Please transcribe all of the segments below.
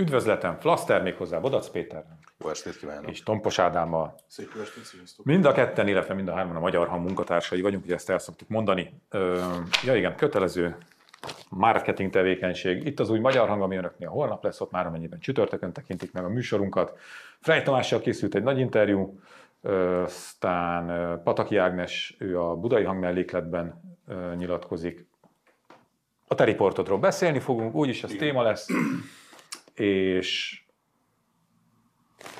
Üdvözletem, Flaszter, méghozzá Bodac Péter. Jó estét kívánok. És Tompos Ádámmal. Szép jó estét, sziasztok. Mind a ketten, illetve mind a hárman a Magyar Hang munkatársai vagyunk, ugye ezt el szoktuk mondani. Ö, ja igen, kötelező marketing tevékenység. Itt az új Magyar Hang, ami önöknél holnap lesz, ott már amennyiben csütörtökön tekintik meg a műsorunkat. Frey Tamással készült egy nagy interjú, ö, aztán ö, Pataki Ágnes, ő a Budai Hang mellékletben ö, nyilatkozik. A te riportodról beszélni fogunk, úgyis ez téma lesz és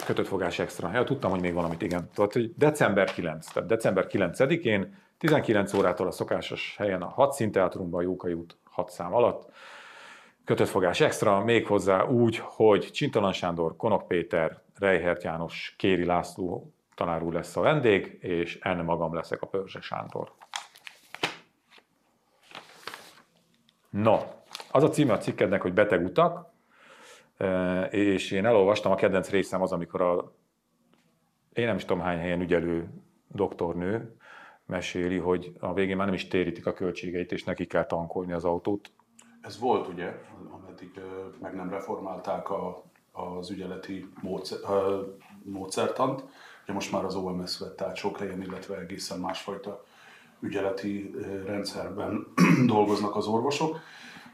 kötött fogás extra. Ja, tudtam, hogy még valamit, igen. Tehát, hogy december 9, tehát december 9-én 19 órától a szokásos helyen a 6 színteátrunkban, a Jókai út 6 szám alatt. Kötött fogás extra, méghozzá úgy, hogy Csintalan Sándor, Konok Péter, Reihert János, Kéri László tanár úr lesz a vendég, és enne magam leszek a Pörzse Sándor. No, az a címe a cikkednek, hogy Beteg utak, és én elolvastam, a kedvenc részem az, amikor a, én nem is tudom hány helyen ügyelő doktornő meséli, hogy a végén már nem is térítik a költségeit, és neki kell tankolni az autót. Ez volt ugye, ameddig meg nem reformálták a, az ügyeleti módszer, módszertant. Ugye most már az OMS vett át sok helyen, illetve egészen másfajta ügyeleti rendszerben dolgoznak az orvosok.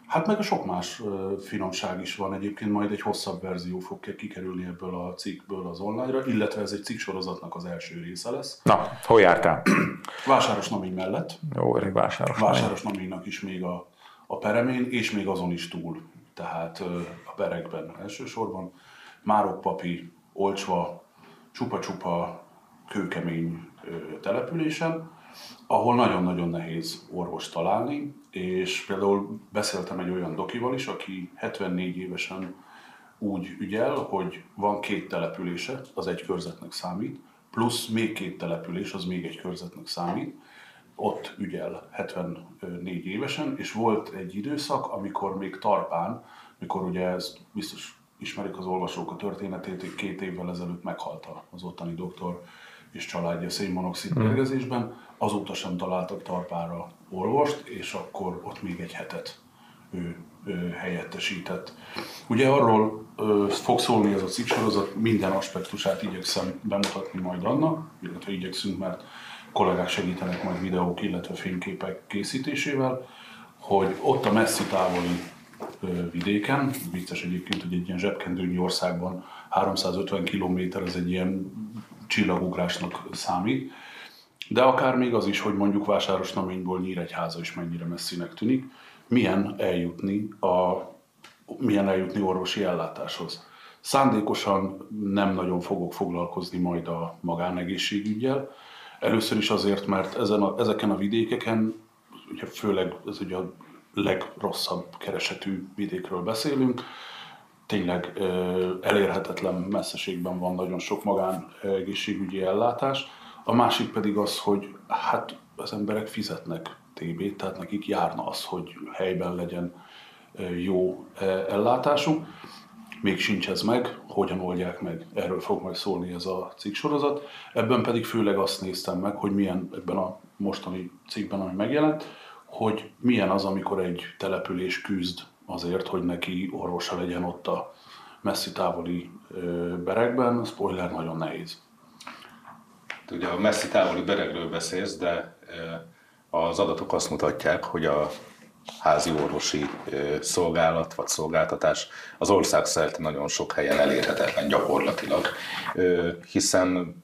Hát meg a sok más finomság is van egyébként, majd egy hosszabb verzió fog kikerülni ebből a cikkből az online-ra, illetve ez egy cikk sorozatnak az első része lesz. Na, hol jártál? Vásáros Namény mellett. Jó, öreg Vásáros Vásáros Naménynak is még a, a peremén, és még azon is túl, tehát a berekben elsősorban. Márok Papi, Olcsva, csupa-csupa, kőkemény településen, ahol nagyon-nagyon nehéz orvos találni, és például beszéltem egy olyan dokival is, aki 74 évesen úgy ügyel, hogy van két települése, az egy körzetnek számít, plusz még két település, az még egy körzetnek számít, ott ügyel 74 évesen, és volt egy időszak, amikor még Tarpán, mikor ugye ez biztos ismerik az olvasók a történetét, két évvel ezelőtt meghalt az ottani doktor és családja szénmonoxid mérgezésben, azóta sem találtak Tarpára orvost, és akkor ott még egy hetet ő, ő helyettesített. Ugye arról ö, fog szólni ez a cikksorozat, minden aspektusát igyekszem bemutatni majd annak, illetve igyekszünk, mert kollégák segítenek majd videók, illetve fényképek készítésével, hogy ott a messzi távoli vidéken, vicces egyébként, hogy egy ilyen zsebkendőnyi országban 350 km, ez egy ilyen csillagugrásnak számít, de akár még az is, hogy mondjuk Vásáros Naményból Nyíregyháza is mennyire messzinek tűnik, milyen eljutni, a, milyen eljutni orvosi ellátáshoz. Szándékosan nem nagyon fogok foglalkozni majd a magánegészségügyel. Először is azért, mert ezen a, ezeken a vidékeken, ugye főleg ez ugye a legrosszabb keresetű vidékről beszélünk, tényleg elérhetetlen messzeségben van nagyon sok magánegészségügyi ellátás, a másik pedig az, hogy hát az emberek fizetnek TB-t, tehát nekik járna az, hogy helyben legyen jó ellátásuk. Még sincs ez meg, hogyan oldják meg, erről fog majd szólni ez a cikksorozat. Ebben pedig főleg azt néztem meg, hogy milyen ebben a mostani cikkben, ami megjelent, hogy milyen az, amikor egy település küzd azért, hogy neki orvosa legyen ott a messzi távoli berekben. Spoiler, nagyon nehéz. Ugye a messzi távoli beregről beszélsz, de az adatok azt mutatják, hogy a házi orvosi szolgálat vagy szolgáltatás az ország szerte nagyon sok helyen elérhetetlen gyakorlatilag, hiszen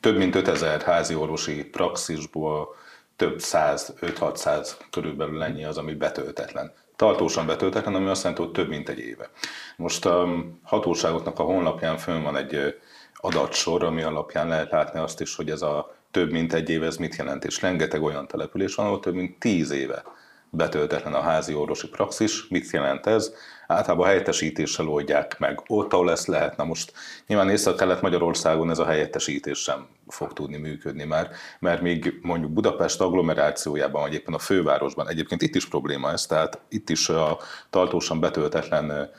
több mint 5000 házi orvosi praxisból több száz, 5-600 körülbelül ennyi az, ami betöltetlen. Tartósan betöltetlen, ami azt jelenti, hogy több mint egy éve. Most a hatóságoknak a honlapján fönn van egy adatsor, ami alapján lehet látni azt is, hogy ez a több mint egy év, ez mit jelent, és rengeteg olyan település van, ahol több mint tíz éve betöltetlen a házi orvosi praxis. Mit jelent ez? Általában helyettesítéssel oldják meg. Ott, ahol ezt lehetne. Most nyilván Észak-Kelet-Magyarországon ez a helyettesítés sem fog tudni működni már, mert még mondjuk Budapest agglomerációjában, vagy éppen a fővárosban, egyébként itt is probléma ez, tehát itt is a tartósan betöltetlen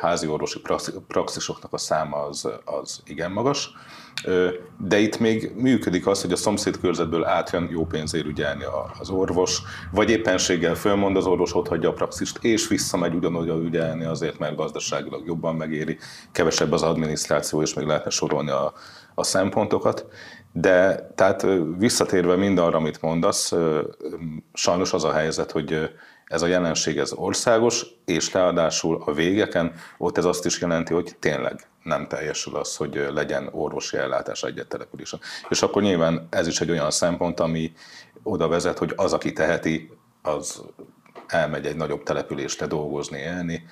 házi orvosi praxisoknak a száma az, az igen magas. De itt még működik az, hogy a szomszéd körzetből átjön jó pénzért ügyelni az orvos, vagy éppenséggel fölmond az orvos, ott hagyja a praxist, és visszamegy ugyanúgy, felügyelni azért, mert gazdaságilag jobban megéri, kevesebb az adminisztráció, és még lehetne sorolni a, a szempontokat. De tehát visszatérve mindarra, amit mondasz, sajnos az a helyzet, hogy ez a jelenség ez országos, és ráadásul a végeken ott ez azt is jelenti, hogy tényleg nem teljesül az, hogy legyen orvosi ellátás egy településen. És akkor nyilván ez is egy olyan szempont, ami oda vezet, hogy az, aki teheti, az elmegy egy nagyobb településre dolgozni, élni,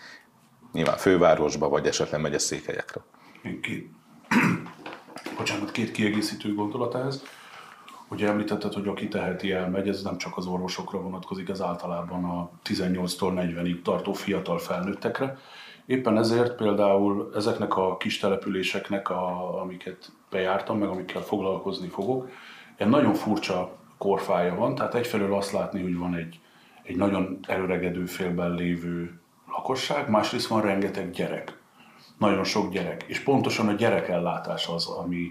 nyilván fővárosba, vagy esetleg megy a székelyekre. Két, bocsánat, két kiegészítő gondolat ehhez. Ugye említetted, hogy aki teheti elmegy, ez nem csak az orvosokra vonatkozik, ez általában a 18-tól 40-ig tartó fiatal felnőttekre. Éppen ezért például ezeknek a kis településeknek, a, amiket bejártam, meg amikkel foglalkozni fogok, egy nagyon furcsa korfája van, tehát egyfelől azt látni, hogy van egy, egy nagyon előregedő félben lévő lakosság, másrészt van rengeteg gyerek. Nagyon sok gyerek. És pontosan a gyerekellátás az, ami,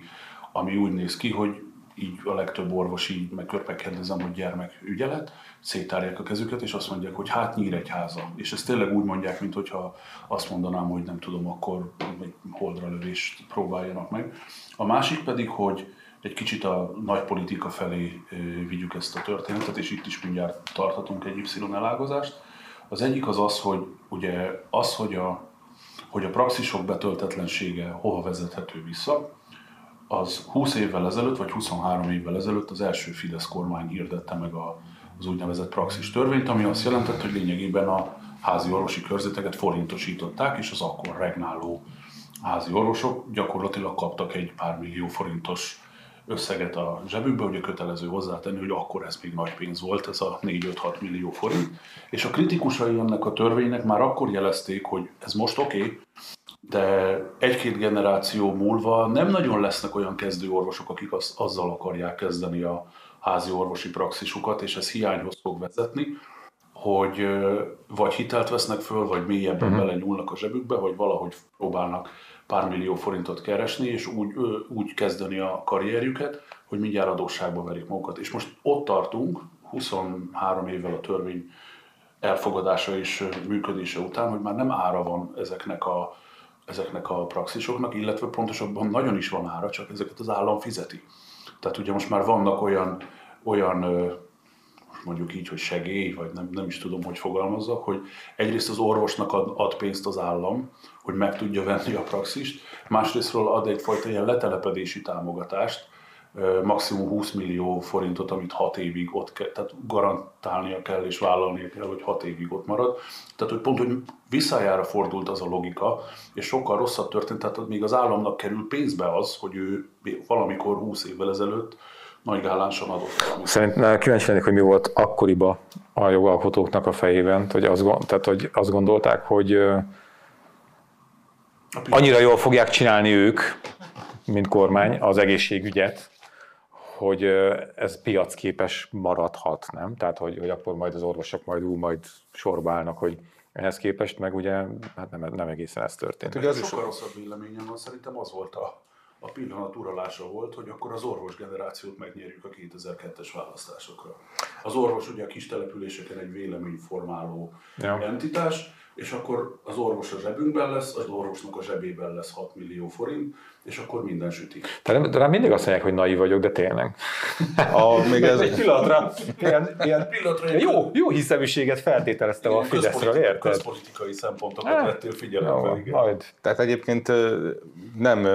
ami úgy néz ki, hogy így a legtöbb orvos így meg körbekérdezem, hogy gyermek ügyelet, szétárják a kezüket, és azt mondják, hogy hát Nyíregyháza. És ezt tényleg úgy mondják, mint hogyha azt mondanám, hogy nem tudom, akkor egy holdra lövést próbáljanak meg. A másik pedig, hogy egy kicsit a nagy politika felé vigyük ezt a történetet, és itt is mindjárt tartatunk egy Y elágazást. Az egyik az az, hogy ugye az, hogy a, hogy a praxisok betöltetlensége hova vezethető vissza, az 20 évvel ezelőtt, vagy 23 évvel ezelőtt az első Fidesz kormány hirdette meg a, az úgynevezett praxis törvényt, ami azt jelentett, hogy lényegében a házi orvosi körzeteket forintosították, és az akkor regnáló házi orvosok gyakorlatilag kaptak egy pár millió forintos összeget a zsebükbe, ugye kötelező hozzátenni, hogy akkor ez még nagy pénz volt, ez a 4-5-6 millió forint. És a kritikusai ennek a törvénynek már akkor jelezték, hogy ez most oké, okay, de egy-két generáció múlva nem nagyon lesznek olyan kezdőorvosok, akik az, azzal akarják kezdeni a házi orvosi praxisukat, és ez hiányhoz fog vezetni, hogy vagy hitelt vesznek föl, vagy mélyebben uh-huh. bele nyúlnak a zsebükbe, vagy valahogy próbálnak pár millió forintot keresni, és úgy, úgy kezdeni a karrierjüket, hogy mindjárt adósságba verik magukat. És most ott tartunk, 23 évvel a törvény elfogadása és működése után, hogy már nem ára van ezeknek a, ezeknek a praxisoknak, illetve pontosabban nagyon is van ára, csak ezeket az állam fizeti. Tehát ugye most már vannak olyan, olyan mondjuk így, hogy segély, vagy nem, nem is tudom, hogy fogalmazzak, hogy egyrészt az orvosnak ad, ad pénzt az állam, hogy meg tudja venni a praxist, másrésztről ad egyfajta ilyen letelepedési támogatást, maximum 20 millió forintot, amit 6 évig ott kell, tehát garantálnia kell és vállalnia kell, hogy 6 évig ott marad. Tehát, hogy pont, hogy visszájára fordult az a logika, és sokkal rosszabb történt, tehát még az államnak kerül pénzbe az, hogy ő valamikor 20 évvel ezelőtt nagy gálánsan adott. Szerintem kíváncsi lennék, hogy mi volt akkoriban a jogalkotóknak a fejében, hogy azt, tehát, hogy azt gondolták, hogy annyira jól fogják csinálni ők, mint kormány, az egészségügyet, hogy ez piacképes maradhat, nem? Tehát, hogy, hogy akkor majd az orvosok majd ú, majd sorba állnak, hogy ehhez képest meg ugye hát nem, nem egészen ez történt. Hát, ugye az sokkal rosszabb véleményem van, szerintem az volt a, a pillanat uralása volt, hogy akkor az orvos generációt megnyerjük a 2002-es választásokra. Az orvos ugye a kis településeken egy véleményformáló ja. entitás, és akkor az orvos a zsebünkben lesz, az orvosnak a zsebében lesz 6 millió forint, és akkor minden sütik. De rám mindig azt mondják, hogy naiv vagyok, de tényleg. A, még ez... Egy pillanatra, ilyen, ilyen pillanatra jó, jó hiszeműséget feltételeztem a Fideszről, érted? Közpolitikai szempontokat hát, vettél figyelembe. Jó, majd. Tehát egyébként nem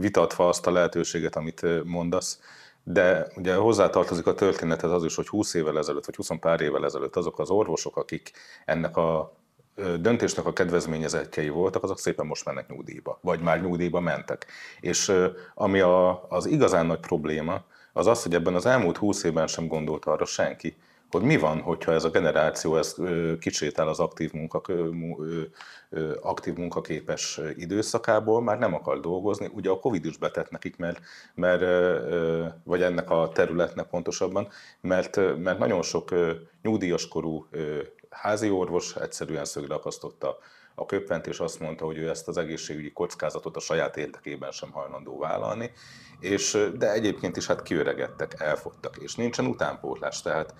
vitatva azt a lehetőséget, amit mondasz, de ugye hozzátartozik a történethez az is, hogy 20 évvel ezelőtt, vagy 20 pár évvel ezelőtt azok az orvosok, akik ennek a döntésnek a kedvezményezettjei voltak, azok szépen most mennek nyugdíjba, vagy már nyugdíjba mentek. És ami a, az igazán nagy probléma, az az, hogy ebben az elmúlt húsz évben sem gondolt arra senki, hogy mi van, hogyha ez a generáció ez kicsétál az aktív, munka, aktív munkaképes időszakából, már nem akar dolgozni. Ugye a Covid is betett nekik, mert, mert vagy ennek a területnek pontosabban, mert, mert nagyon sok nyugdíjas korú házi orvos egyszerűen szögre akasztotta a köpent, és azt mondta, hogy ő ezt az egészségügyi kockázatot a saját érdekében sem hajlandó vállalni, és, de egyébként is hát kiöregedtek, elfogytak, és nincsen utánpótlás, tehát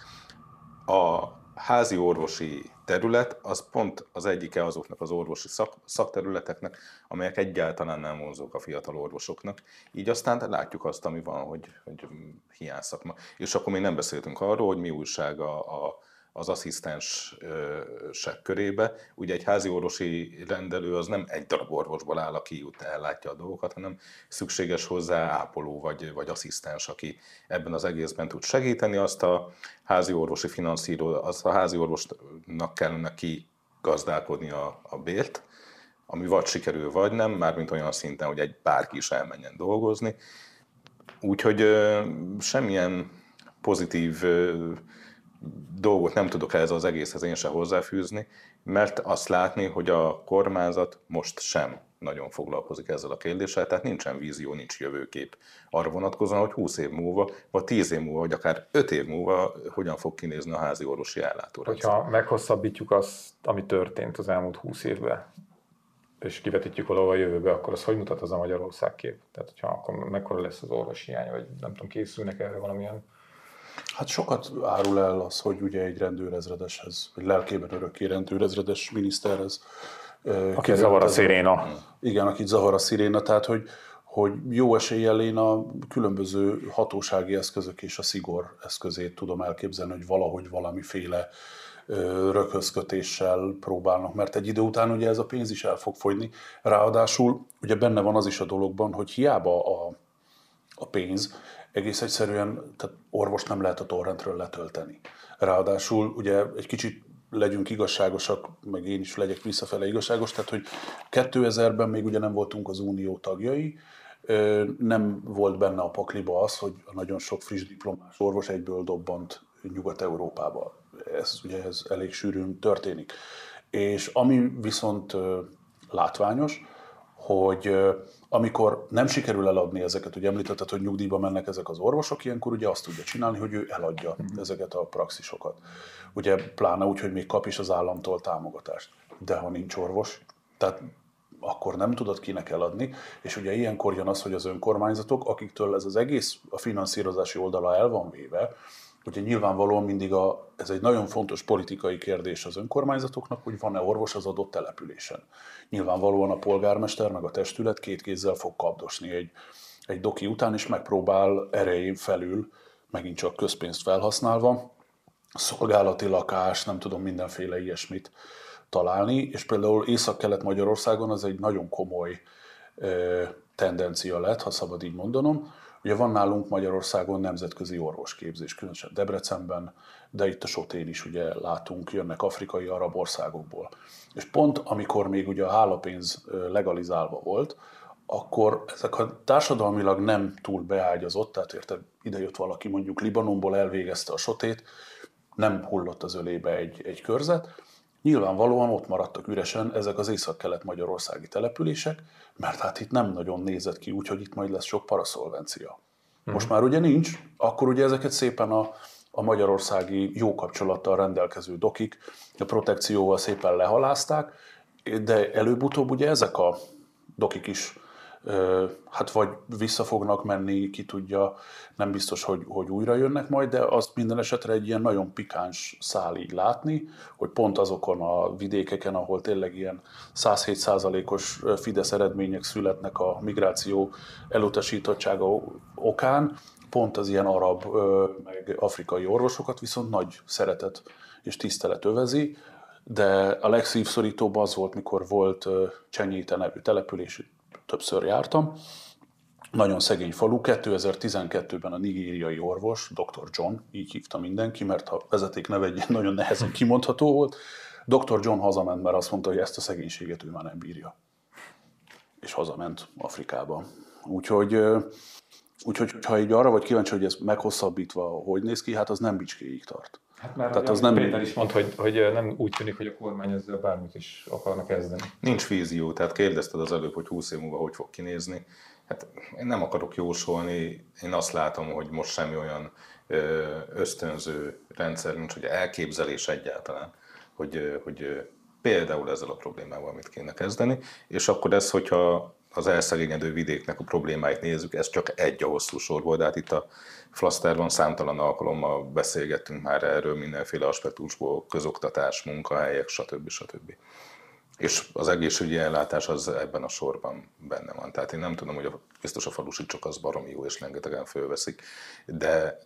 a házi orvosi terület, az pont az egyike azoknak az orvosi szak, szakterületeknek, amelyek egyáltalán nem vonzók a fiatal orvosoknak. Így aztán látjuk azt, ami van, hogy, hogy hiányszakma. És akkor még nem beszéltünk arról, hogy mi újság a, a az asszisztensek körébe. Ugye egy házi orvosi rendelő az nem egy darab orvosból áll, aki jut ellátja a dolgokat, hanem szükséges hozzá ápoló vagy, vagy asszisztens, aki ebben az egészben tud segíteni. Azt a házi orvosi finanszíró, azt a házi orvosnak kellene ki gazdálkodni a, a bért, ami vagy sikerül, vagy nem, mármint olyan szinten, hogy egy bárki is elmenjen dolgozni. Úgyhogy semmilyen pozitív dolgot nem tudok ehhez az egészhez én sem hozzáfűzni, mert azt látni, hogy a kormányzat most sem nagyon foglalkozik ezzel a kérdéssel, tehát nincsen vízió, nincs jövőkép arra vonatkozóan, hogy 20 év múlva, vagy 10 év múlva, vagy akár 5 év múlva hogyan fog kinézni a házi orvosi ellátórendszer. Hogyha meghosszabbítjuk azt, ami történt az elmúlt 20 évben, és kivetítjük valahol a jövőbe, akkor az hogy mutat az a Magyarország kép? Tehát, hogyha akkor mekkora lesz az orvosi hiány, vagy nem tudom, készülnek erre valamilyen Hát sokat árul el az, hogy ugye egy rendőrezredeshez, vagy lelkében örökké rendőrezredes miniszterhez Aki zavar a sziréna. Igen, akit zavar a sziréna, tehát hogy, hogy jó eséllyel én a különböző hatósági eszközök és a szigor eszközét tudom elképzelni, hogy valahogy valamiféle röghözkötéssel próbálnak, mert egy idő után ugye ez a pénz is el fog fogyni. Ráadásul ugye benne van az is a dologban, hogy hiába a, a pénz, egész egyszerűen tehát orvos nem lehet a torrentről letölteni. Ráadásul ugye egy kicsit legyünk igazságosak, meg én is legyek visszafele igazságos, tehát hogy 2000-ben még ugye nem voltunk az unió tagjai, nem volt benne a pakliba az, hogy a nagyon sok friss diplomás orvos egyből dobbant Nyugat-Európába. Ez ugye ez elég sűrűn történik. És ami viszont látványos, hogy amikor nem sikerül eladni ezeket, ugye említetted, hogy nyugdíjba mennek ezek az orvosok, ilyenkor ugye azt tudja csinálni, hogy ő eladja uh-huh. ezeket a praxisokat. Ugye pláne úgy, hogy még kap is az államtól támogatást. De ha nincs orvos, tehát akkor nem tudod kinek eladni, és ugye ilyenkor jön az, hogy az önkormányzatok, akiktől ez az egész a finanszírozási oldala el van véve, Ugye nyilvánvalóan mindig a, ez egy nagyon fontos politikai kérdés az önkormányzatoknak, hogy van-e orvos az adott településen. Nyilvánvalóan a polgármester meg a testület két kézzel fog kapdosni egy, egy doki után, és megpróbál erején felül, megint csak közpénzt felhasználva, szolgálati lakás, nem tudom, mindenféle ilyesmit találni, és például Észak-Kelet-Magyarországon az egy nagyon komoly tendencia lett, ha szabad így mondanom, Ugye van nálunk Magyarországon nemzetközi orvosképzés, különösen Debrecenben, de itt a Sotén is ugye látunk, jönnek afrikai, arab országokból. És pont amikor még ugye a hálapénz legalizálva volt, akkor ezek a társadalmilag nem túl beágyazott, tehát érted, ide jött valaki mondjuk Libanonból, elvégezte a sotét, nem hullott az ölébe egy, egy körzet, Nyilvánvalóan ott maradtak üresen ezek az észak-kelet-magyarországi települések, mert hát itt nem nagyon nézett ki úgy, hogy itt majd lesz sok paraszolvencia. Mhm. Most már ugye nincs, akkor ugye ezeket szépen a, a magyarországi jó kapcsolattal rendelkező dokik a protekcióval szépen lehalázták, de előbb-utóbb ugye ezek a dokik is hát vagy vissza fognak menni, ki tudja, nem biztos, hogy, hogy újra jönnek majd, de azt minden esetre egy ilyen nagyon pikáns szál így látni, hogy pont azokon a vidékeken, ahol tényleg ilyen 107%-os Fidesz eredmények születnek a migráció elutasítottsága okán, pont az ilyen arab meg afrikai orvosokat viszont nagy szeretet és tisztelet övezi, de a legszívszorítóbb az volt, mikor volt Csenyéte nevű település, többször jártam. Nagyon szegény falu. 2012-ben a nigériai orvos, Dr. John, így hívta mindenki, mert a vezeték neve egy nagyon nehezen kimondható volt. Dr. John hazament, mert azt mondta, hogy ezt a szegénységet ő már nem bírja. És hazament Afrikába. Úgyhogy, úgyhogy ha így arra vagy kíváncsi, hogy ez meghosszabbítva hogy néz ki, hát az nem bicskéig tart. Hát már Tehát az nem... Péter is mondta, hogy, hogy nem úgy tűnik, hogy a kormány ezzel bármit is akarnak kezdeni. Nincs vízió, tehát kérdezted az előbb, hogy 20 év múlva hogy fog kinézni. Hát én nem akarok jósolni, én azt látom, hogy most semmi olyan ösztönző rendszer nincs, hogy elképzelés egyáltalán, hogy, hogy például ezzel a problémával mit kéne kezdeni, és akkor ez, hogyha az elszegényedő vidéknek a problémáit nézzük, ez csak egy a hosszú sorból, de hát itt a Flaszterban számtalan alkalommal beszélgettünk már erről mindenféle aspektusból, közoktatás, munkahelyek, stb. stb. És az egészségügyi ellátás az ebben a sorban benne van. Tehát én nem tudom, hogy a, biztos a falusi csak az baromi jó, és rengetegen fölveszik, de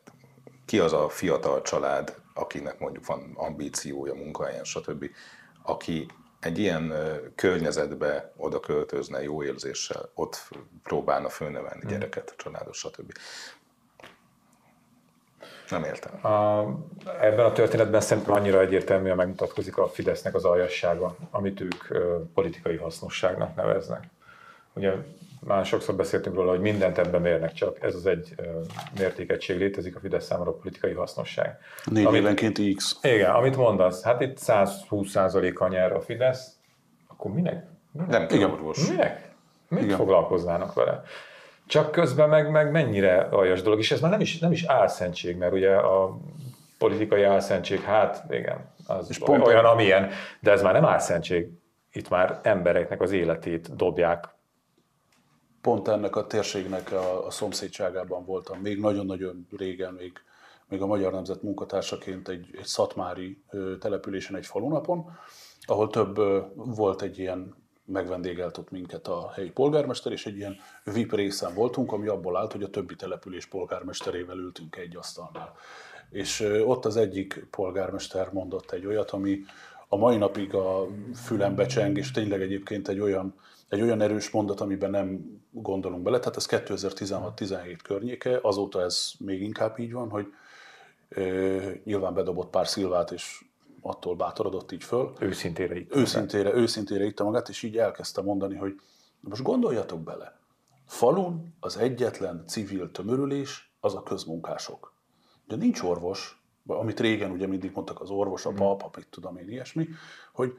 ki az a fiatal család, akinek mondjuk van ambíciója, munkahelyen, stb., aki egy ilyen környezetbe oda költözne jó érzéssel, ott próbálna fölnevelni hmm. gyereket, családos, stb. Nem értem. A, ebben a történetben szerintem annyira egyértelműen megmutatkozik a Fidesznek az aljassága, amit ők ö, politikai hasznosságnak neveznek. Ugye már sokszor beszéltünk róla, hogy mindent ebben mérnek, csak ez az egy mértékegység létezik a Fidesz számára a politikai hasznosság. Négy amit, évenként X. Igen, amit mondasz, hát itt 120%-kal nyer a Fidesz, akkor minek? minek? Nem kell orvos. Minek? Mit Igen. foglalkoznának vele? Csak közben meg, meg mennyire aljas dolog, és ez már nem is, nem is álszentség, mert ugye a politikai álszentség, hát igen, az és pont olyan, amilyen, de ez már nem álszentség, itt már embereknek az életét dobják. Pont ennek a térségnek a, a szomszédságában voltam, még nagyon-nagyon régen, még, még a Magyar Nemzet munkatársaként egy, egy szatmári településen, egy falunapon, ahol több volt egy ilyen megvendégelt ott minket a helyi polgármester, és egy ilyen VIP részen voltunk, ami abból állt, hogy a többi település polgármesterével ültünk egy asztalnál. És ott az egyik polgármester mondott egy olyat, ami a mai napig a fülembe cseng, és tényleg egyébként egy olyan, egy olyan erős mondat, amiben nem gondolunk bele. Tehát ez 2016-17 környéke, azóta ez még inkább így van, hogy nyilván bedobott pár szilvát, és attól bátorodott így föl. Őszintére itt. Őszintére, őszintére itta magát, és így elkezdte mondani, hogy most gondoljatok bele, falun az egyetlen civil tömörülés az a közmunkások. De nincs orvos, amit régen ugye mindig mondtak az orvos, a hmm. pap, a mit tudom én, ilyesmi, hogy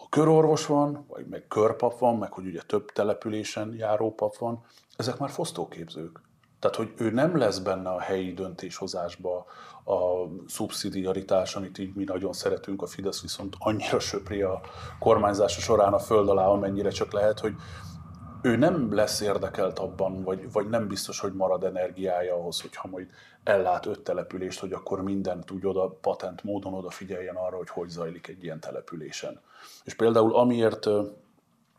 ha körorvos van, vagy meg körpap van, meg hogy ugye több településen járó pap van, ezek már fosztóképzők. Tehát, hogy ő nem lesz benne a helyi döntéshozásba a szubszidiaritás, amit így mi nagyon szeretünk, a Fidesz viszont annyira söpri a kormányzása során a föld alá, amennyire csak lehet, hogy ő nem lesz érdekelt abban, vagy, vagy nem biztos, hogy marad energiája ahhoz, hogyha majd ellát öt települést, hogy akkor mindent úgy oda patent módon odafigyeljen arra, hogy hogy zajlik egy ilyen településen. És például amiért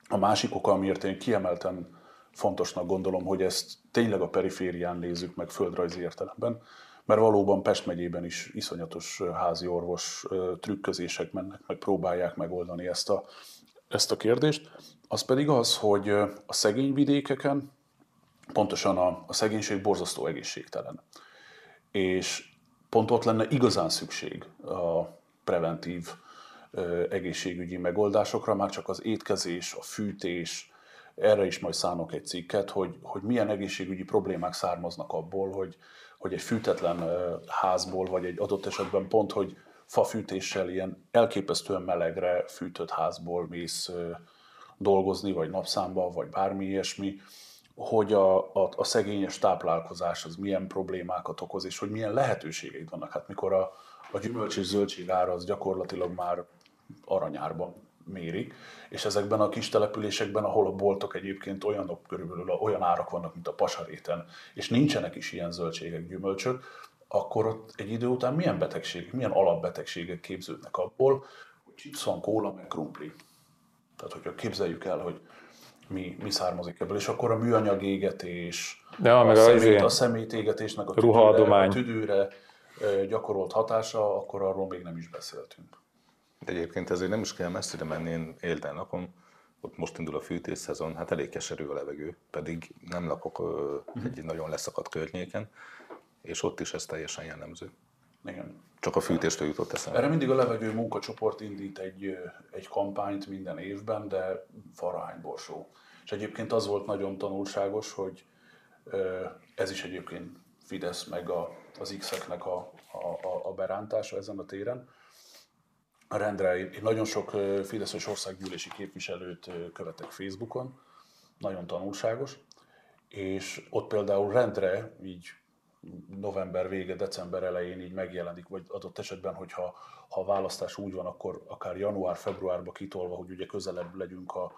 a másik oka, amiért én kiemelten fontosnak gondolom, hogy ezt tényleg a periférián nézzük meg földrajzi értelemben, mert valóban Pest megyében is iszonyatos házi orvos trükközések mennek, meg próbálják megoldani ezt a, ezt a kérdést. Az pedig az, hogy a szegény vidékeken pontosan a, a szegénység borzasztó egészségtelen. És pont ott lenne igazán szükség a preventív egészségügyi megoldásokra, már csak az étkezés, a fűtés, erre is majd szánok egy cikket, hogy, hogy milyen egészségügyi problémák származnak abból, hogy, hogy egy fűtetlen házból, vagy egy adott esetben pont, hogy fafűtéssel ilyen elképesztően melegre fűtött házból mész dolgozni, vagy napszámba, vagy bármi ilyesmi, hogy a, a, a szegényes táplálkozás az milyen problémákat okoz, és hogy milyen lehetőségeid vannak. Hát mikor a, a gyümölcs és zöldség ára az gyakorlatilag már aranyárban mérik, és ezekben a kis településekben, ahol a boltok egyébként olyanok körülbelül olyan árak vannak, mint a pasaréten, és nincsenek is ilyen zöldségek, gyümölcsök, akkor ott egy idő után milyen betegségek, milyen alapbetegségek képződnek abból, hogy chips van, kóla, meg krumpli. Tehát, hogyha képzeljük el, hogy mi, mi származik ebből, és akkor a műanyag égetés, ja, a, meg szemét, a szemétégetésnek a tüdőre, a tüdőre gyakorolt hatása, akkor arról még nem is beszéltünk. De egyébként ezért nem is kell messzire menni, én Élden lakom, ott most indul a fűtésszezon, hát elég keserű a levegő, pedig nem lakok uh, egy nagyon leszakadt környéken, és ott is ez teljesen jellemző. Igen. Csak a fűtéstől jutott eszembe. Erre mindig a levegő munkacsoport indít egy, egy kampányt minden évben, de farahány borsó. És egyébként az volt nagyon tanulságos, hogy ez is egyébként Fidesz meg a, az X-eknek a, a, a berántása ezen a téren, a rendre. Én nagyon sok Fideszes országgyűlési képviselőt követek Facebookon, nagyon tanulságos, és ott például rendre így november vége, december elején így megjelenik, vagy adott esetben, hogyha ha a választás úgy van, akkor akár január-februárba kitolva, hogy ugye közelebb legyünk a,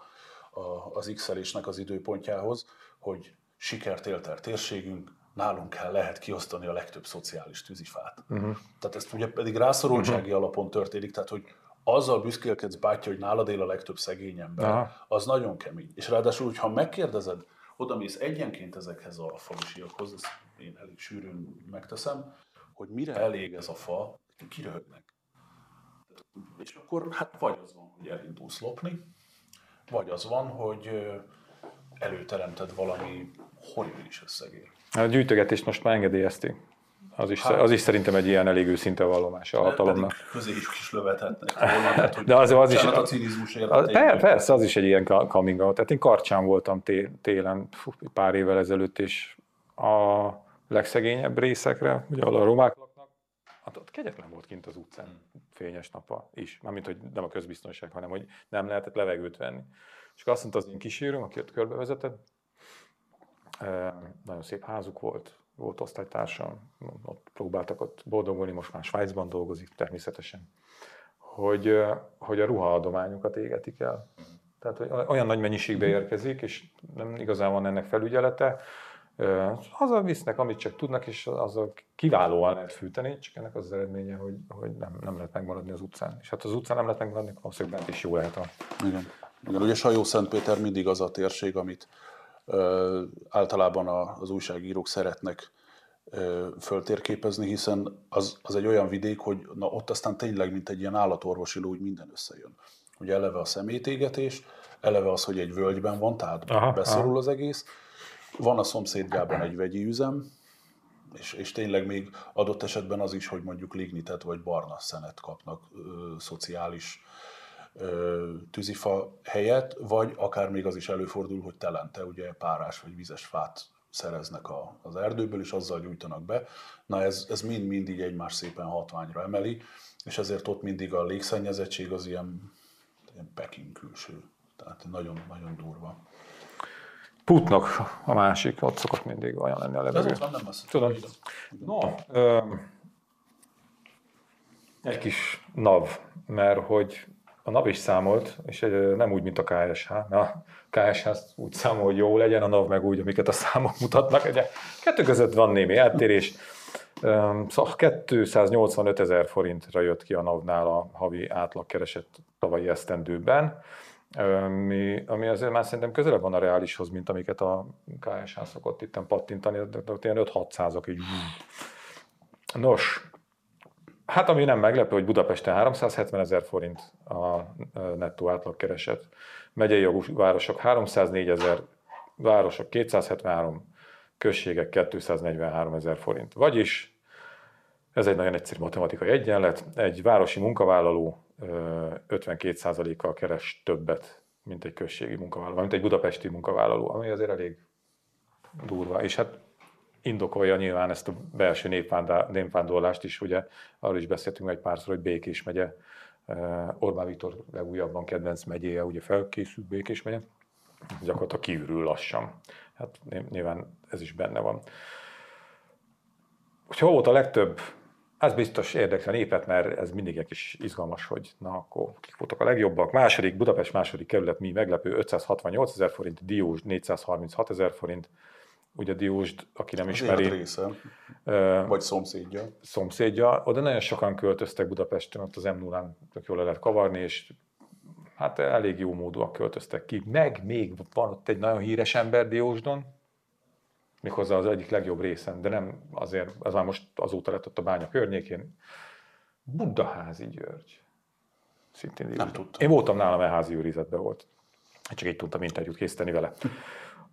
a, az x az időpontjához, hogy sikert élt el térségünk, nálunk kell, lehet kiosztani a legtöbb szociális tűzifát. Uh-huh. Tehát ezt ugye pedig rászorultsági uh-huh. alapon történik, tehát hogy azzal büszkélkedsz, bátya, hogy nálad él a legtöbb szegény ember, Aha. az nagyon kemény. És ráadásul, ha megkérdezed, oda mész egyenként ezekhez a falusiakhoz, én elég sűrűn megteszem, hogy mire elég ez a fa, kiröhögnek. És akkor hát vagy az van, hogy elindulsz lopni, vagy az van, hogy előteremted valami horribilis összegért. A gyűjtögetést most már engedélyezték. Az is, hát, az is szerintem egy ilyen elég őszinte vallomás a hatalomnak. Közé is kis lövethetnek volna, tehát, hogy De az, az is, a cinizmus Persze, az is egy ilyen coming out. Tehát én Karcsán voltam télen pár évvel ezelőtt, és a legszegényebb részekre, ugye ahol a romák laknak, hát ott kegyetlen volt kint az utcán fényes napa is. Mármint, hogy nem a közbiztonság, hanem hogy nem lehetett levegőt venni. És akkor azt mondta az én kísérőm, aki ott körbevezetett, nagyon szép házuk volt, volt osztálytársam, ott próbáltak ott boldogulni, most már Svájcban dolgozik természetesen, hogy, hogy a ruhaadományokat égetik el. Tehát hogy olyan nagy mennyiségbe érkezik, és nem igazán van ennek felügyelete, azzal visznek, amit csak tudnak, és azzal kiválóan lehet fűteni, csak ennek az, az eredménye, hogy, hogy nem, nem lehet megmaradni az utcán. És hát az utcán nem lehet megmaradni, valószínűleg bent is jó lehet. A... Igen. Igen, ugye Sajó-Szentpéter mindig az a térség, amit ö, általában a, az újságírók szeretnek ö, föltérképezni, hiszen az, az egy olyan vidék, hogy na, ott aztán tényleg, mint egy ilyen állatorvosi ló, úgy minden összejön. Ugye eleve a szemétégetés, eleve az, hogy egy völgyben van, tehát aha, beszorul aha. az egész, van a szomszédjában egy vegyi üzem, és, és tényleg még adott esetben az is, hogy mondjuk lignitet vagy barna szenet kapnak ö, szociális ö, tűzifa helyett, vagy akár még az is előfordul, hogy telente ugye párás vagy vizes fát szereznek a, az erdőből, és azzal gyújtanak be. Na ez, ez mind-mind így egymás szépen hatványra emeli, és ezért ott mindig a légszennyezettség az ilyen, ilyen Peking külső. Tehát nagyon-nagyon durva. Putnak a másik, ott szokott mindig olyan lenni a levegő. Ez nem messze. Tudom. No, ö, egy kis NAV, mert hogy a NAV is számolt, és nem úgy, mint a KSH, mert a KSH úgy számol, hogy jó legyen, a NAV meg úgy, amiket a számok mutatnak. Ugye kettő között van némi eltérés. Szóval 285 ezer forintra jött ki a NAV-nál a havi átlagkeresett tavalyi esztendőben ami, ami azért már szerintem közelebb van a reálishoz, mint amiket a KSH szokott itt pattintani, de ott ilyen 5-600-ak így. Nos, hát ami nem meglepő, hogy Budapesten 370 ezer forint a nettó átlagkereset, megyei jogú városok 304 ezer, városok 273, községek 243 ezer forint. Vagyis ez egy nagyon egyszerű matematikai egyenlet. Egy városi munkavállaló 52%-kal keres többet, mint egy községi munkavállaló, mint egy budapesti munkavállaló, ami azért elég durva. És hát indokolja nyilván ezt a belső népvándorlást is, ugye arról is beszéltünk egy párszor, hogy Békés megye, Orbán Viktor legújabban kedvenc megyéje, ugye felkészült Békés megye, gyakorlatilag kiürül lassan. Hát nyilván ez is benne van. Hogy hol volt a legtöbb ez biztos érdekli a népet, mert ez mindig egy kis izgalmas, hogy na akkor kik voltak a legjobbak. Második, Budapest második kerület, mi meglepő, 568 ezer forint, Diós 436 ezer forint. Ugye Diósd, aki nem az ismeri. része, uh, vagy szomszédja. Szomszédja. Oda nagyon sokan költöztek Budapesten, ott az m 0 tök jól le lehet kavarni, és hát elég jó módúak költöztek ki. Meg még van ott egy nagyon híres ember Diósdon, méghozzá az egyik legjobb részen, de nem azért, ez már most azóta lett ott a bánya környékén. Budaházi György. Szintén nem tudtam. Én voltam nálam, mert házi őrizetben volt. Csak így tudtam interjút készíteni vele.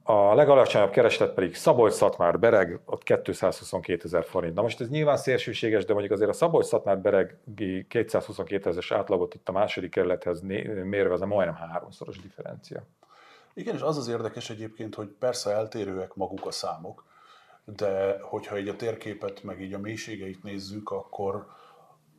A legalacsonyabb kereslet pedig Szabolcs-Szatmár Bereg, ott 222 ezer forint. Na most ez nyilván szélsőséges, de mondjuk azért a Szabolcs-Szatmár Beregi 222 ezeres átlagot itt a második kerülethez mérve, az a majdnem háromszoros differencia. Igen, és az az érdekes egyébként, hogy persze eltérőek maguk a számok, de hogyha így a térképet, meg így a mélységeit nézzük, akkor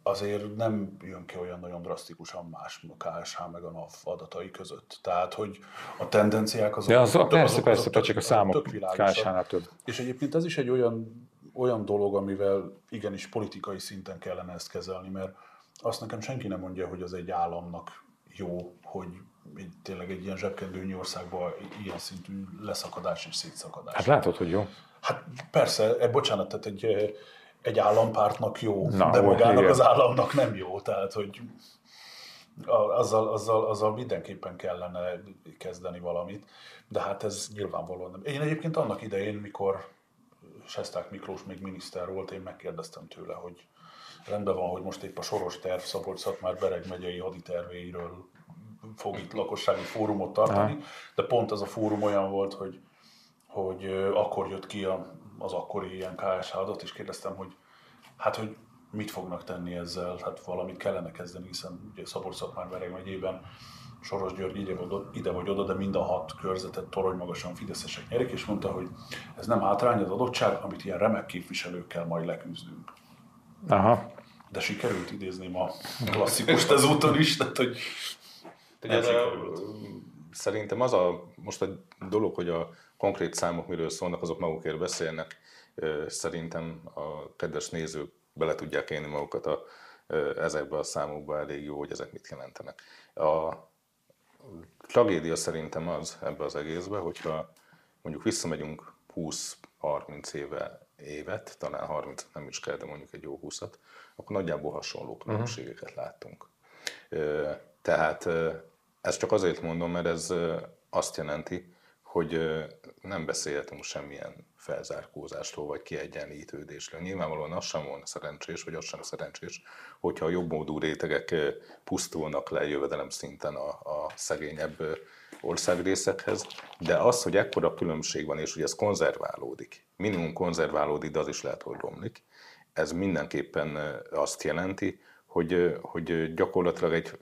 azért nem jön ki olyan nagyon drasztikusan más a KSH meg a NAV adatai között. Tehát, hogy a tendenciák azok... De az, azok, persze, azok, persze, azok csak a számok KSH-nál több. És egyébként ez is egy olyan, olyan dolog, amivel igenis politikai szinten kellene ezt kezelni, mert azt nekem senki nem mondja, hogy az egy államnak jó, hogy egy, tényleg egy ilyen zsebkendőnyi országban ilyen szintű leszakadás és szétszakadás. Hát látod, hogy jó. Hát persze, e, bocsánat, tehát egy, egy állampártnak jó, Na, de magának igen. az államnak nem jó. Tehát, hogy azzal, azzal, azzal mindenképpen kellene kezdeni valamit, de hát ez nyilvánvalóan nem. Én egyébként annak idején, mikor Sesták Miklós még miniszter volt, én megkérdeztem tőle, hogy rendben van, hogy most épp a soros terv Szabolcs-Szatmár Bereg megyei haditervéiről fog itt lakossági fórumot tartani, de pont az a fórum olyan volt, hogy, hogy akkor jött ki a, az akkori ilyen KSH adat, és kérdeztem, hogy hát, hogy mit fognak tenni ezzel, hát valamit kellene kezdeni, hiszen ugye Szabolcs-Szatmár Bereg megyében Soros György ide vagy, oda, ide vagy oda, de mind a hat körzetet torony magasan fideszesek nyerik, és mondta, hogy ez nem hátrány, az adottság, amit ilyen remek képviselőkkel majd leküzdünk. Aha. De sikerült idézném a klasszikust ezúton is, tehát hogy Ugye ez a, szerintem az a most a dolog, hogy a konkrét számok miről szólnak, azok magukért beszélnek. Szerintem a kedves nézők bele tudják élni magukat a, ezekbe a számokba elég jó, hogy ezek mit jelentenek. A tragédia szerintem az ebbe az egészbe, hogyha mondjuk visszamegyünk 20-30 éve, évet, talán 30 nem is kell, de mondjuk egy jó 20-at, akkor nagyjából hasonló különbségeket láttunk. Ö, Tehát ezt csak azért mondom, mert ez azt jelenti, hogy nem beszélhetünk semmilyen felzárkózástól vagy kiegyenlítődésről. Nyilvánvalóan az sem volna szerencsés, vagy az sem szerencsés, hogyha a jobbmódú rétegek pusztulnak le jövedelem szinten a, a szegényebb országrészekhez, de az, hogy ekkora különbség van, és hogy ez konzerválódik, minimum konzerválódik, de az is lehet, hogy romlik, ez mindenképpen azt jelenti, hogy, hogy gyakorlatilag egy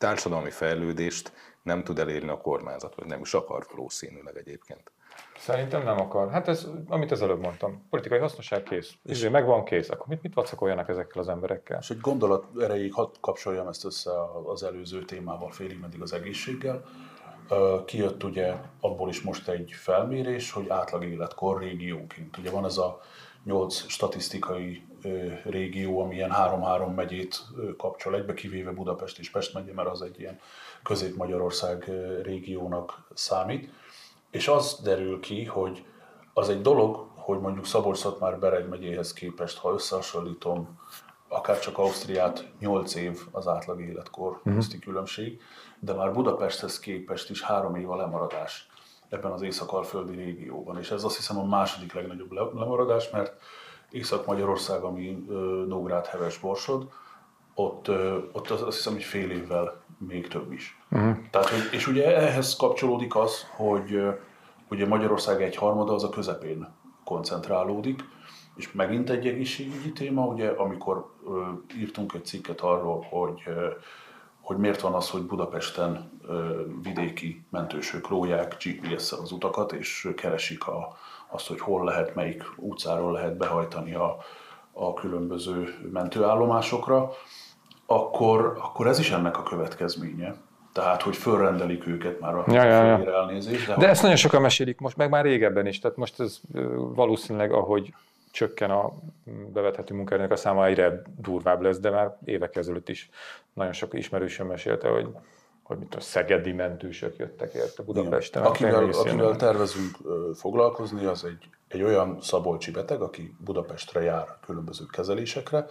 társadalmi fejlődést nem tud elérni a kormányzat, vagy nem is akar valószínűleg egyébként. Szerintem nem akar. Hát ez, amit az előbb mondtam, politikai hasznosság kész. És megvan kész. Akkor mit, mit vacakoljanak ezekkel az emberekkel? És egy gondolat erejéig hadd kapcsoljam ezt össze az előző témával, félig meddig az egészséggel. Kijött ugye abból is most egy felmérés, hogy átlag életkor régiónként. Ugye van ez a nyolc statisztikai régió, ami ilyen három-három megyét kapcsol egybe, kivéve Budapest és Pest megye, mert az egy ilyen közép-Magyarország régiónak számít. És az derül ki, hogy az egy dolog, hogy mondjuk Szabolcs-Szatmár Bereg megyéhez képest, ha összehasonlítom, akár csak Ausztriát, 8 év az átlag életkor közti különbség, de már Budapesthez képest is három év a lemaradás ebben az észak-alföldi régióban. És ez azt hiszem a második legnagyobb le- lemaradás, mert Észak-Magyarország, ami Nógrád, Heves, Borsod, ott, ott az, azt hiszem, hogy fél évvel még több is. Uh-huh. Tehát, és ugye ehhez kapcsolódik az, hogy ugye Magyarország egy harmada az a közepén koncentrálódik, és megint egy egészségügyi téma, ugye, amikor ö, írtunk egy cikket arról, hogy ö, hogy miért van az, hogy Budapesten ö, vidéki mentősök róják GPS-szel az utakat, és keresik a, azt, hogy hol lehet, melyik utcáról lehet behajtani a, a különböző mentőállomásokra, akkor, akkor ez is ennek a következménye. Tehát, hogy fölrendelik őket már a Ja, ja, ja. elnézést. De, De ezt nagyon sokan mesélik most, meg már régebben is. Tehát most ez valószínűleg, ahogy csökken a bevethető munkaerőnek a száma, egyre durvább lesz, de már évek ezelőtt is nagyon sok ismerősöm mesélte, hogy, hogy mit a szegedi mentősök jöttek érte Budapesten. Akivel, akivel tervezünk foglalkozni, az egy, egy olyan szabolcsi beteg, aki Budapestre jár különböző kezelésekre,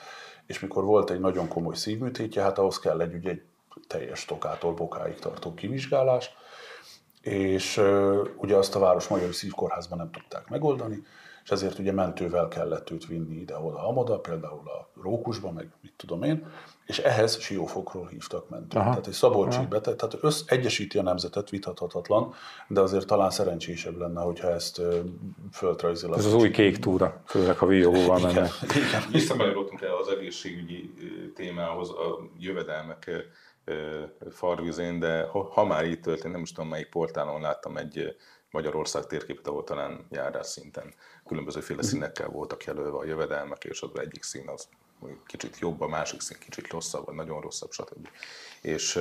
és mikor volt egy nagyon komoly szívműtétje, hát ahhoz kell egy, ugye, egy teljes tokától bokáig tartó kivizsgálás, és ugye azt a Városmajori Szívkórházban nem tudták megoldani, és ezért ugye mentővel kellett őt vinni ide-oda, amoda, például a Rókusba, meg mit tudom én, és ehhez Siófokról hívtak mentőt. Aha. Tehát egy szabolcsi beteg, tehát össz, egyesíti a nemzetet, vitathatatlan, de azért talán szerencsésebb lenne, hogyha ezt ö, földrajzilag... Ez az új kék túra, főleg ha víjóval mennek. Visszakanyarodtunk el az egészségügyi témához, a jövedelmek farvizén, de ha, már így történt, nem is tudom melyik portálon láttam egy Magyarország térképet, ahol talán járás szinten különbözőféle színekkel voltak jelölve a jövedelmek, és az egyik szín az kicsit jobb, a másik szín kicsit rosszabb, vagy nagyon rosszabb, stb. És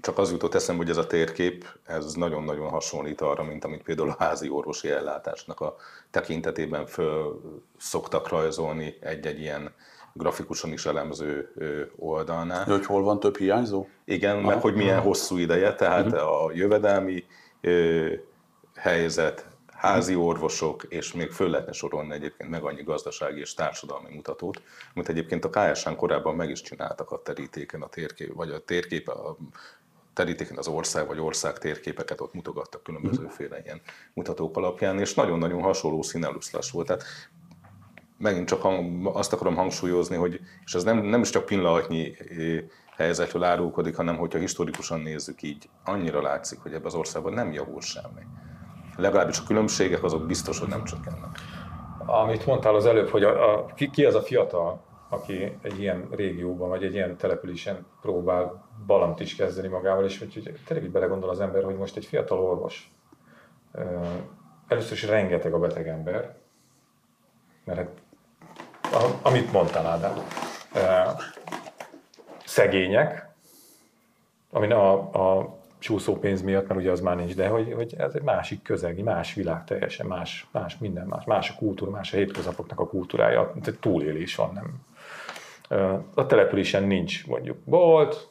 csak az jutott eszembe, hogy ez a térkép, ez nagyon-nagyon hasonlít arra, mint amit például a házi orvosi ellátásnak a tekintetében föl szoktak rajzolni egy-egy ilyen grafikusan is elemző oldalnál. De hogy hol van több hiányzó? Igen, Aha. meg hogy milyen hosszú ideje, tehát uh-huh. a jövedelmi helyzet, házi orvosok, és még föl lehetne sorolni egyébként meg annyi gazdasági és társadalmi mutatót, amit egyébként a KSN korábban meg is csináltak a terítéken, a térkép, vagy a térkép, a terítéken az ország vagy ország térképeket ott mutogattak különbözőféle mhm. ilyen mutatók alapján, és nagyon-nagyon hasonló színeluszlás volt. Tehát megint csak azt akarom hangsúlyozni, hogy, és ez nem, nem is csak pillanatnyi helyzetről árulkodik, hanem hogyha historikusan nézzük így, annyira látszik, hogy ebben az országban nem javul semmi. Legalábbis a különbségek azok biztos, hogy nem csökkennek. Amit mondtál az előbb, hogy a, a, ki, ki az a fiatal, aki egy ilyen régióban, vagy egy ilyen településen próbál balant is kezdeni magával, és hogy, tényleg így belegondol az ember, hogy most egy fiatal orvos, először is rengeteg a beteg ember, mert hát, amit mondtál Ádám, szegények, ami a, a csúszó pénz miatt, mert ugye az már nincs, de hogy, hogy ez egy másik közeg, más világ teljesen, más, más minden más, más a kultúra, más a hétköznapoknak a kultúrája, tehát túlélés van, nem. A településen nincs mondjuk bolt,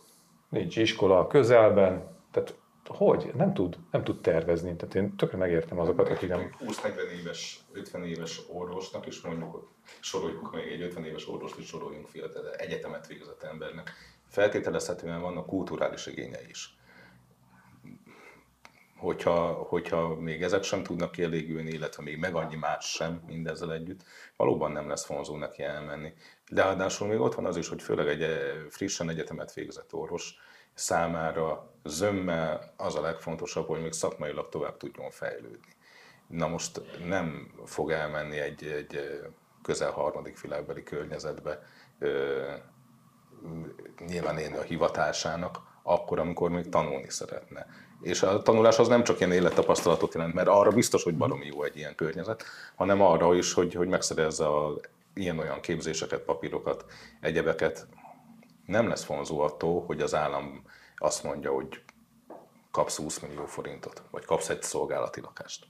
nincs iskola a közelben, tehát hogy? Nem tud, nem tud tervezni. Tehát én tökre megértem azokat, akik nem... 20-40 éves, 50 éves orvosnak is mondjuk, soroljuk még egy 50 éves orvost is soroljunk fiatal, egyetemet végzett embernek. Feltételezhetően vannak kulturális igényei is. Hogyha, hogyha még ezek sem tudnak kielégülni, illetve még meg annyi más sem mindezzel együtt, valóban nem lesz vonzó neki elmenni. De ráadásul még ott van az is, hogy főleg egy eh, frissen egyetemet végzett orvos számára zömmel az a legfontosabb, hogy még szakmailag tovább tudjon fejlődni. Na most nem fog elmenni egy, egy eh, közel harmadik világbeli környezetbe nyilván élni a hivatásának, akkor, amikor még tanulni szeretne. És a tanulás az nem csak ilyen élettapasztalatot jelent, mert arra biztos, hogy baromi jó egy ilyen környezet, hanem arra is, hogy, hogy megszerezze a ilyen-olyan képzéseket, papírokat, egyebeket. Nem lesz vonzó attól, hogy az állam azt mondja, hogy kapsz 20 millió forintot, vagy kapsz egy szolgálati lakást.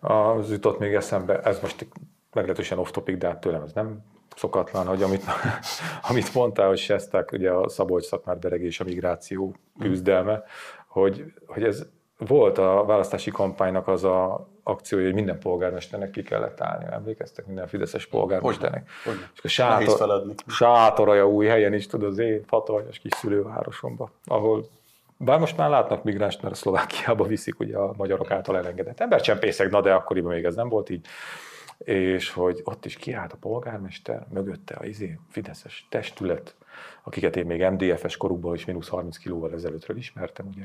Az jutott még eszembe, ez most meglehetősen off-topic, de hát tőlem ez nem szokatlan, hogy amit, amit mondtál, hogy Sesták, ugye a Szabolcs Szatmár és a migráció küzdelme, hogy, hogy ez volt a választási kampánynak az a akciója, hogy minden polgármesternek ki kellett állni. Emlékeztek minden fideszes polgármesternek. Hogy, hogy. És a sátor, sátoraja új helyen is, tudod, az én hatalmas kis szülővárosomba, ahol bár most már látnak migráns, mert Szlovákiába viszik ugye a magyarok által elengedett embercsempészek, na de akkoriban még ez nem volt így és hogy ott is kiállt a polgármester, mögötte a izé, Fideszes testület, akiket én még MDF-es korukból is mínusz 30 kilóval ezelőttről ismertem, ugye,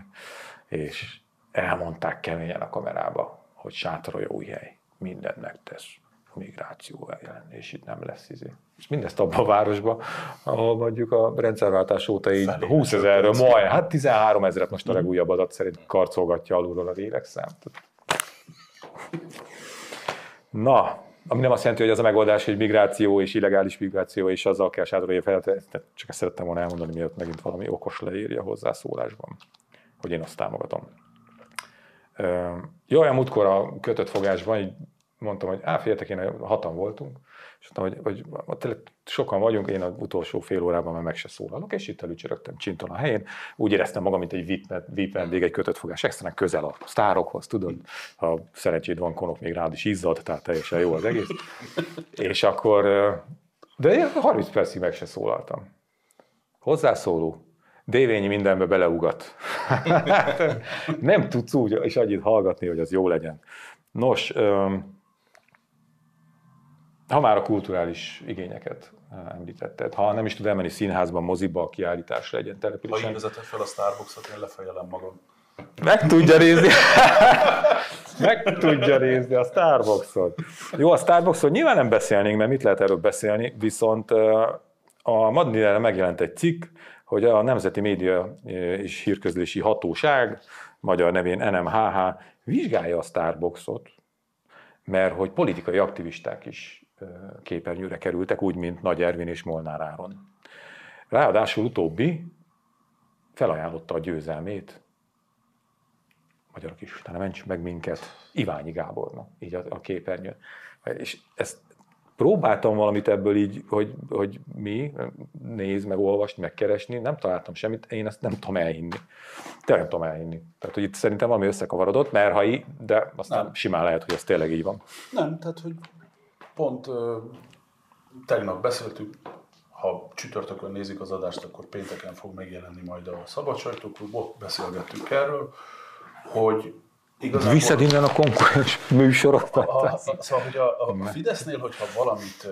és elmondták keményen a kamerába, hogy sátorolja új hely, mindent megtesz, migráció ellen, és itt nem lesz izé. És mindezt abban a városban, ahol mondjuk a rendszerváltás óta így Felé 20 ezerről, majd, hát 13 ezeret most a mhm. legújabb adat szerint karcolgatja alulról a lélekszám. Na, ami nem azt jelenti, hogy az a megoldás, hogy migráció és illegális migráció, és azzal kell sádolni fel, csak ezt szerettem volna elmondani, miatt megint valami okos leírja hozzászólásban, hogy én azt támogatom. Jó, olyan múltkor a kötött fogásban így mondtam, hogy á, figyeljetek, én hatan voltunk, és mondtam, hogy, hogy sokan vagyunk, én az utolsó fél órában már meg se szólalok, és itt előcsörögtem csinton a helyén. Úgy éreztem magam, mint egy VIP, vendég, egy kötött fogás, extra közel a sztárokhoz, tudod, ha szerencséd van, konok még rád is izzad, tehát teljesen jó az egész. és akkor, de én 30 percig meg se szólaltam. Hozzászóló, Dévényi mindenbe beleugat. nem tudsz úgy és annyit hallgatni, hogy az jó legyen. Nos, ha már a kulturális igényeket eh, említetted, ha nem is tud elmenni színházban, moziba, kiállításra legyen településen. Ha vezeted fel a Starbucksot, én lefejelem magam. Meg tudja nézni. Meg tudja nézni a Starbucksot. Jó, a Starbucksot nyilván nem beszélnénk, mert mit lehet erről beszélni, viszont eh, a Madnire megjelent egy cikk, hogy a Nemzeti Média eh, és Hírközlési Hatóság, magyar nevén NMHH, vizsgálja a Starbucksot, mert hogy politikai aktivisták is képernyőre kerültek, úgy, mint Nagy Ervin és Molnár Áron. Ráadásul utóbbi felajánlotta a győzelmét, magyarok is, utána ments meg minket, Iványi Gábornak, így a, a képernyőn. És ezt próbáltam valamit ebből így, hogy, hogy mi, néz, meg olvasni, meg keresni, nem találtam semmit, én ezt nem tudom elhinni. Tényleg nem tudom elhinni. Tehát, hogy itt szerintem valami összekavarodott, mert ha így, de aztán nem. simán lehet, hogy ez tényleg így van. Nem, tehát, hogy pont ö, tegnap beszéltük, ha csütörtökön nézik az adást, akkor pénteken fog megjelenni majd a szabad sajtóklubot, beszélgettünk erről, hogy igazából... Viszed innen a konkurens műsorokat. A, a, szóval, hogy a, a Fidesznél, hogyha valamit,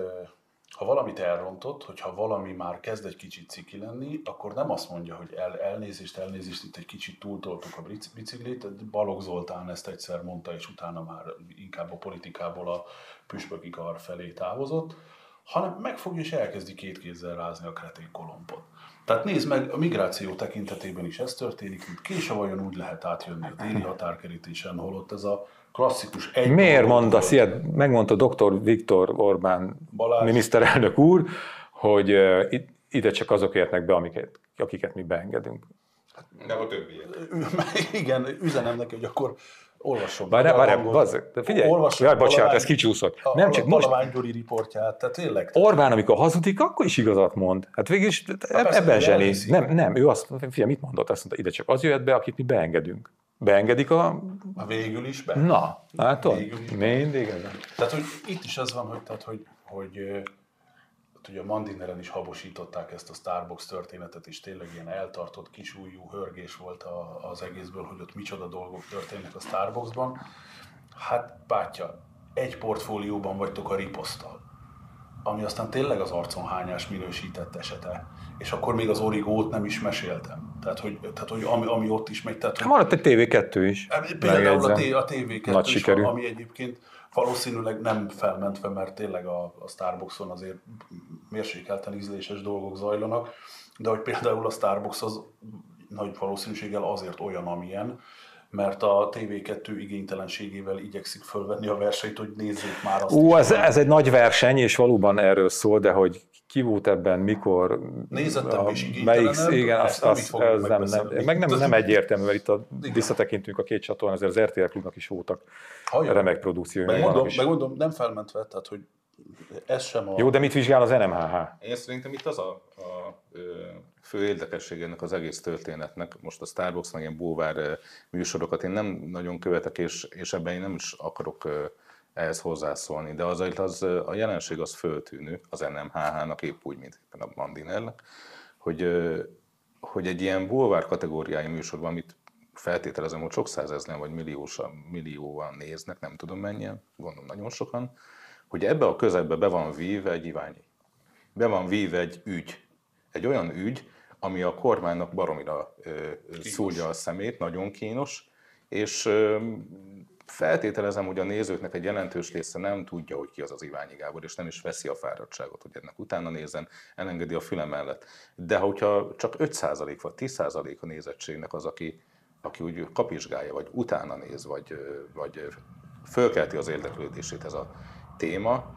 ha valamit elrontott, hogyha valami már kezd egy kicsit ciki lenni, akkor nem azt mondja, hogy el, elnézést, elnézést, itt egy kicsit túltoltuk a biciklit. Balogh Zoltán ezt egyszer mondta, és utána már inkább a politikából a püspöki kar felé távozott, hanem megfogja és elkezdi két kézzel rázni a kretén kolompot. Tehát nézd meg, a migráció tekintetében is ez történik, mint kése vajon úgy lehet átjönni a déli határkerítésen, holott ez a klasszikus egy... Miért mondasz ilyet? Megmondta dr. Viktor Orbán Balázs. miniszterelnök úr, hogy ide csak azok értnek be, amiket, akiket mi beengedünk. Nem a többiek. Igen, üzenem neki, hogy akkor olvasom. Várjál, várjál, de figyelj, olvasom jaj, bocsánat, ez kicsúszott. A, nem csak most. Gyuri riportját, tehát tényleg. Orbán, amikor hazudik, akkor is igazat mond. Hát végül is hát ebben zseni. Nem, nem, ő azt, figyelj, mit mondott? Azt mondta, ide csak az jöhet be, akit mi beengedünk. Beengedik a... A végül is be. Na, látod? Mindig ezen. Tehát, hogy itt is az van, hogy, tehát, hogy, hogy ugye a Mandineren is habosították ezt a Starbucks történetet, és tényleg ilyen eltartott kisújú hörgés volt a, az egészből, hogy ott micsoda dolgok történnek a Starbucksban. Hát, bátya, egy portfólióban vagytok a riposztal, ami aztán tényleg az arconhányás minősített esete. És akkor még az origót nem is meséltem. Tehát, hogy, tehát, hogy ami, ami ott is megy. Tehát, hogy... Maradt egy TV2 is. Például a, a TV2 Nagy is, sikerű. ami egyébként valószínűleg nem felmentve, mert tényleg a, a Starbuckson azért mérsékelten ízléses dolgok zajlanak, de hogy például a Starbucks az nagy valószínűséggel azért olyan, amilyen, mert a TV2 igénytelenségével igyekszik fölvenni a versenyt, hogy nézzék már azt. Ú, ez, ez egy nagy verseny, és valóban erről szól, de hogy ki volt ebben, mikor... Nézettem is melyik, igen, azt, azt, ez nem, nem, meg nem, nem egyértelmű, mert itt a, visszatekintünk a két csatornán, azért az RTL klubnak is voltak Hajjá. remek produkciói. Megmondom, megmondom, nem felmentve, tehát hogy ez sem a... Jó, de mit vizsgál az NMHH? Én szerintem itt az a, a, a fő érdekesség ennek az egész történetnek. Most a Starbucks meg ilyen búvár műsorokat én nem nagyon követek, és, és ebben én nem is akarok ehhez hozzászólni, de azért az, a jelenség az föltűnő az NMHH-nak, épp úgy, mint a Mandinelnek, hogy, hogy egy ilyen bulvár kategóriái műsorban, amit feltételezem, hogy sok százezren vagy milliósan, millióan néznek, nem tudom mennyien, gondolom nagyon sokan, hogy ebbe a közegbe be van víve egy iványi. Be van víve egy ügy. Egy olyan ügy, ami a kormánynak baromira szúrja a szemét, nagyon kínos, és feltételezem, hogy a nézőknek egy jelentős része nem tudja, hogy ki az az Iványi Gábor, és nem is veszi a fáradtságot, hogy ennek utána nézzen, elengedi a füle mellett. De hogyha csak 5% vagy 10% a nézettségnek az, aki, aki úgy kapizsgálja, vagy utána néz, vagy, vagy fölkelti az érdeklődését ez a téma,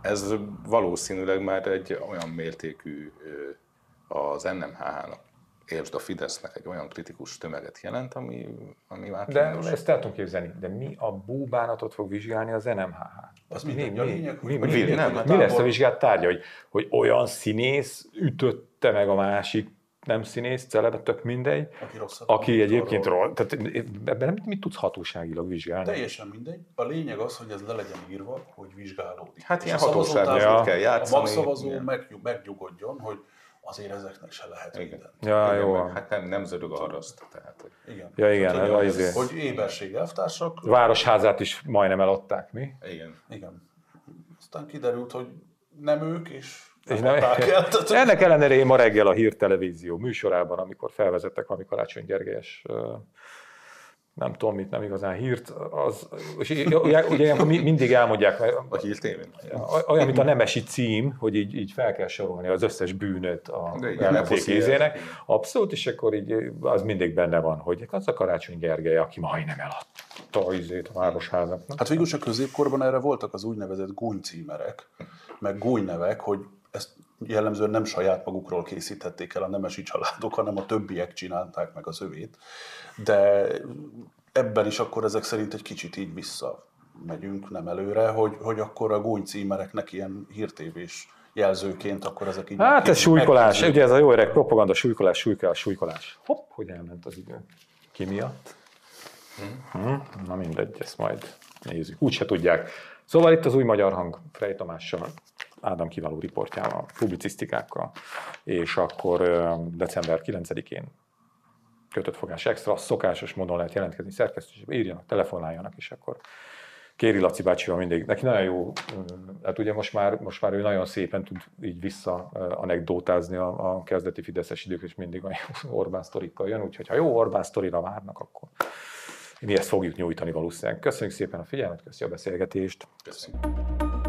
ez valószínűleg már egy olyan mértékű az NMHH-nak értsd a Fidesznek egy olyan kritikus tömeget jelent, ami, ami már De kínos. ezt el tudom képzelni, de mi a búbánatot fog vizsgálni az NMHH? Az mi, mi, mi, lényeg, mi, mi, mi, nem, mi lesz a vizsgált tárgya, hogy, hogy olyan színész ütötte meg a másik nem színész, celebe, tök mindegy, aki, rosszat, aki egyébként rossz, tehát ebben nem mit tudsz hatóságilag vizsgálni? Teljesen mindegy. A lényeg az, hogy ez le legyen írva, hogy vizsgálódik. Hát ilyen hatóságot kell játszani. A magszavazó megnyugodjon, hogy azért ezeknek se lehet igen. minden. Ja, igen, jó. Hát nem, nem zörög a haraszt. Tehát, hogy... Igen. Ja, igen. Tehát, hogy, az, hogy éberség elvtársak. Városházát is majdnem eladták, mi? Igen. Igen. Aztán kiderült, hogy nem ők, és és nem, el, ennek ellenére én ma reggel a hírtelevízió műsorában, amikor felvezettek valami Karácsony Gergelyes nem tudom mit, nem igazán hírt, az, és ugye, ugye mindig elmondják, a hírtévén. Olyan, mint a nemesi cím, hogy így, így fel kell sorolni az összes bűnöt a ellenzék Abszolút, és akkor így az mindig benne van, hogy az a Karácsony Gergely, aki majdnem eladta a, izét, a városházaknak. Hát végül a középkorban erre voltak az úgynevezett gúnycímerek, meg gúnynevek, hogy ezt jellemzően nem saját magukról készítették el a nemesi családok, hanem a többiek csinálták meg az övét. De ebben is akkor ezek szerint egy kicsit így vissza megyünk, nem előre, hogy, hogy akkor a gúny címereknek ilyen hírtévés jelzőként, akkor ezek így... Hát ez súlykolás, megkezdődnek. ugye ez a jó öreg propaganda, súlykolás, súlykolás, súlykolás. Hopp, hogy elment az idő. Ki miatt? Hm? Na mindegy, ezt majd nézzük. Úgy se tudják. Szóval itt az új magyar hang Frey Tamással, Ádám kiváló riportjával, publicisztikákkal, és akkor december 9-én kötött fogás extra, szokásos módon lehet jelentkezni, szerkesztőségbe, írjanak, telefonáljanak, és akkor Kéri Laci bácsival mindig, neki nagyon jó, hát ugye most már, most már ő nagyon szépen tud így vissza anekdótázni a, a kezdeti Fideszes idők, és mindig jó Orbán sztorikkal jön, úgyhogy ha jó Orbán sztorira várnak, akkor mi ezt fogjuk nyújtani valószínűleg. Köszönjük szépen a figyelmet, köszönjük a beszélgetést. Köszönöm.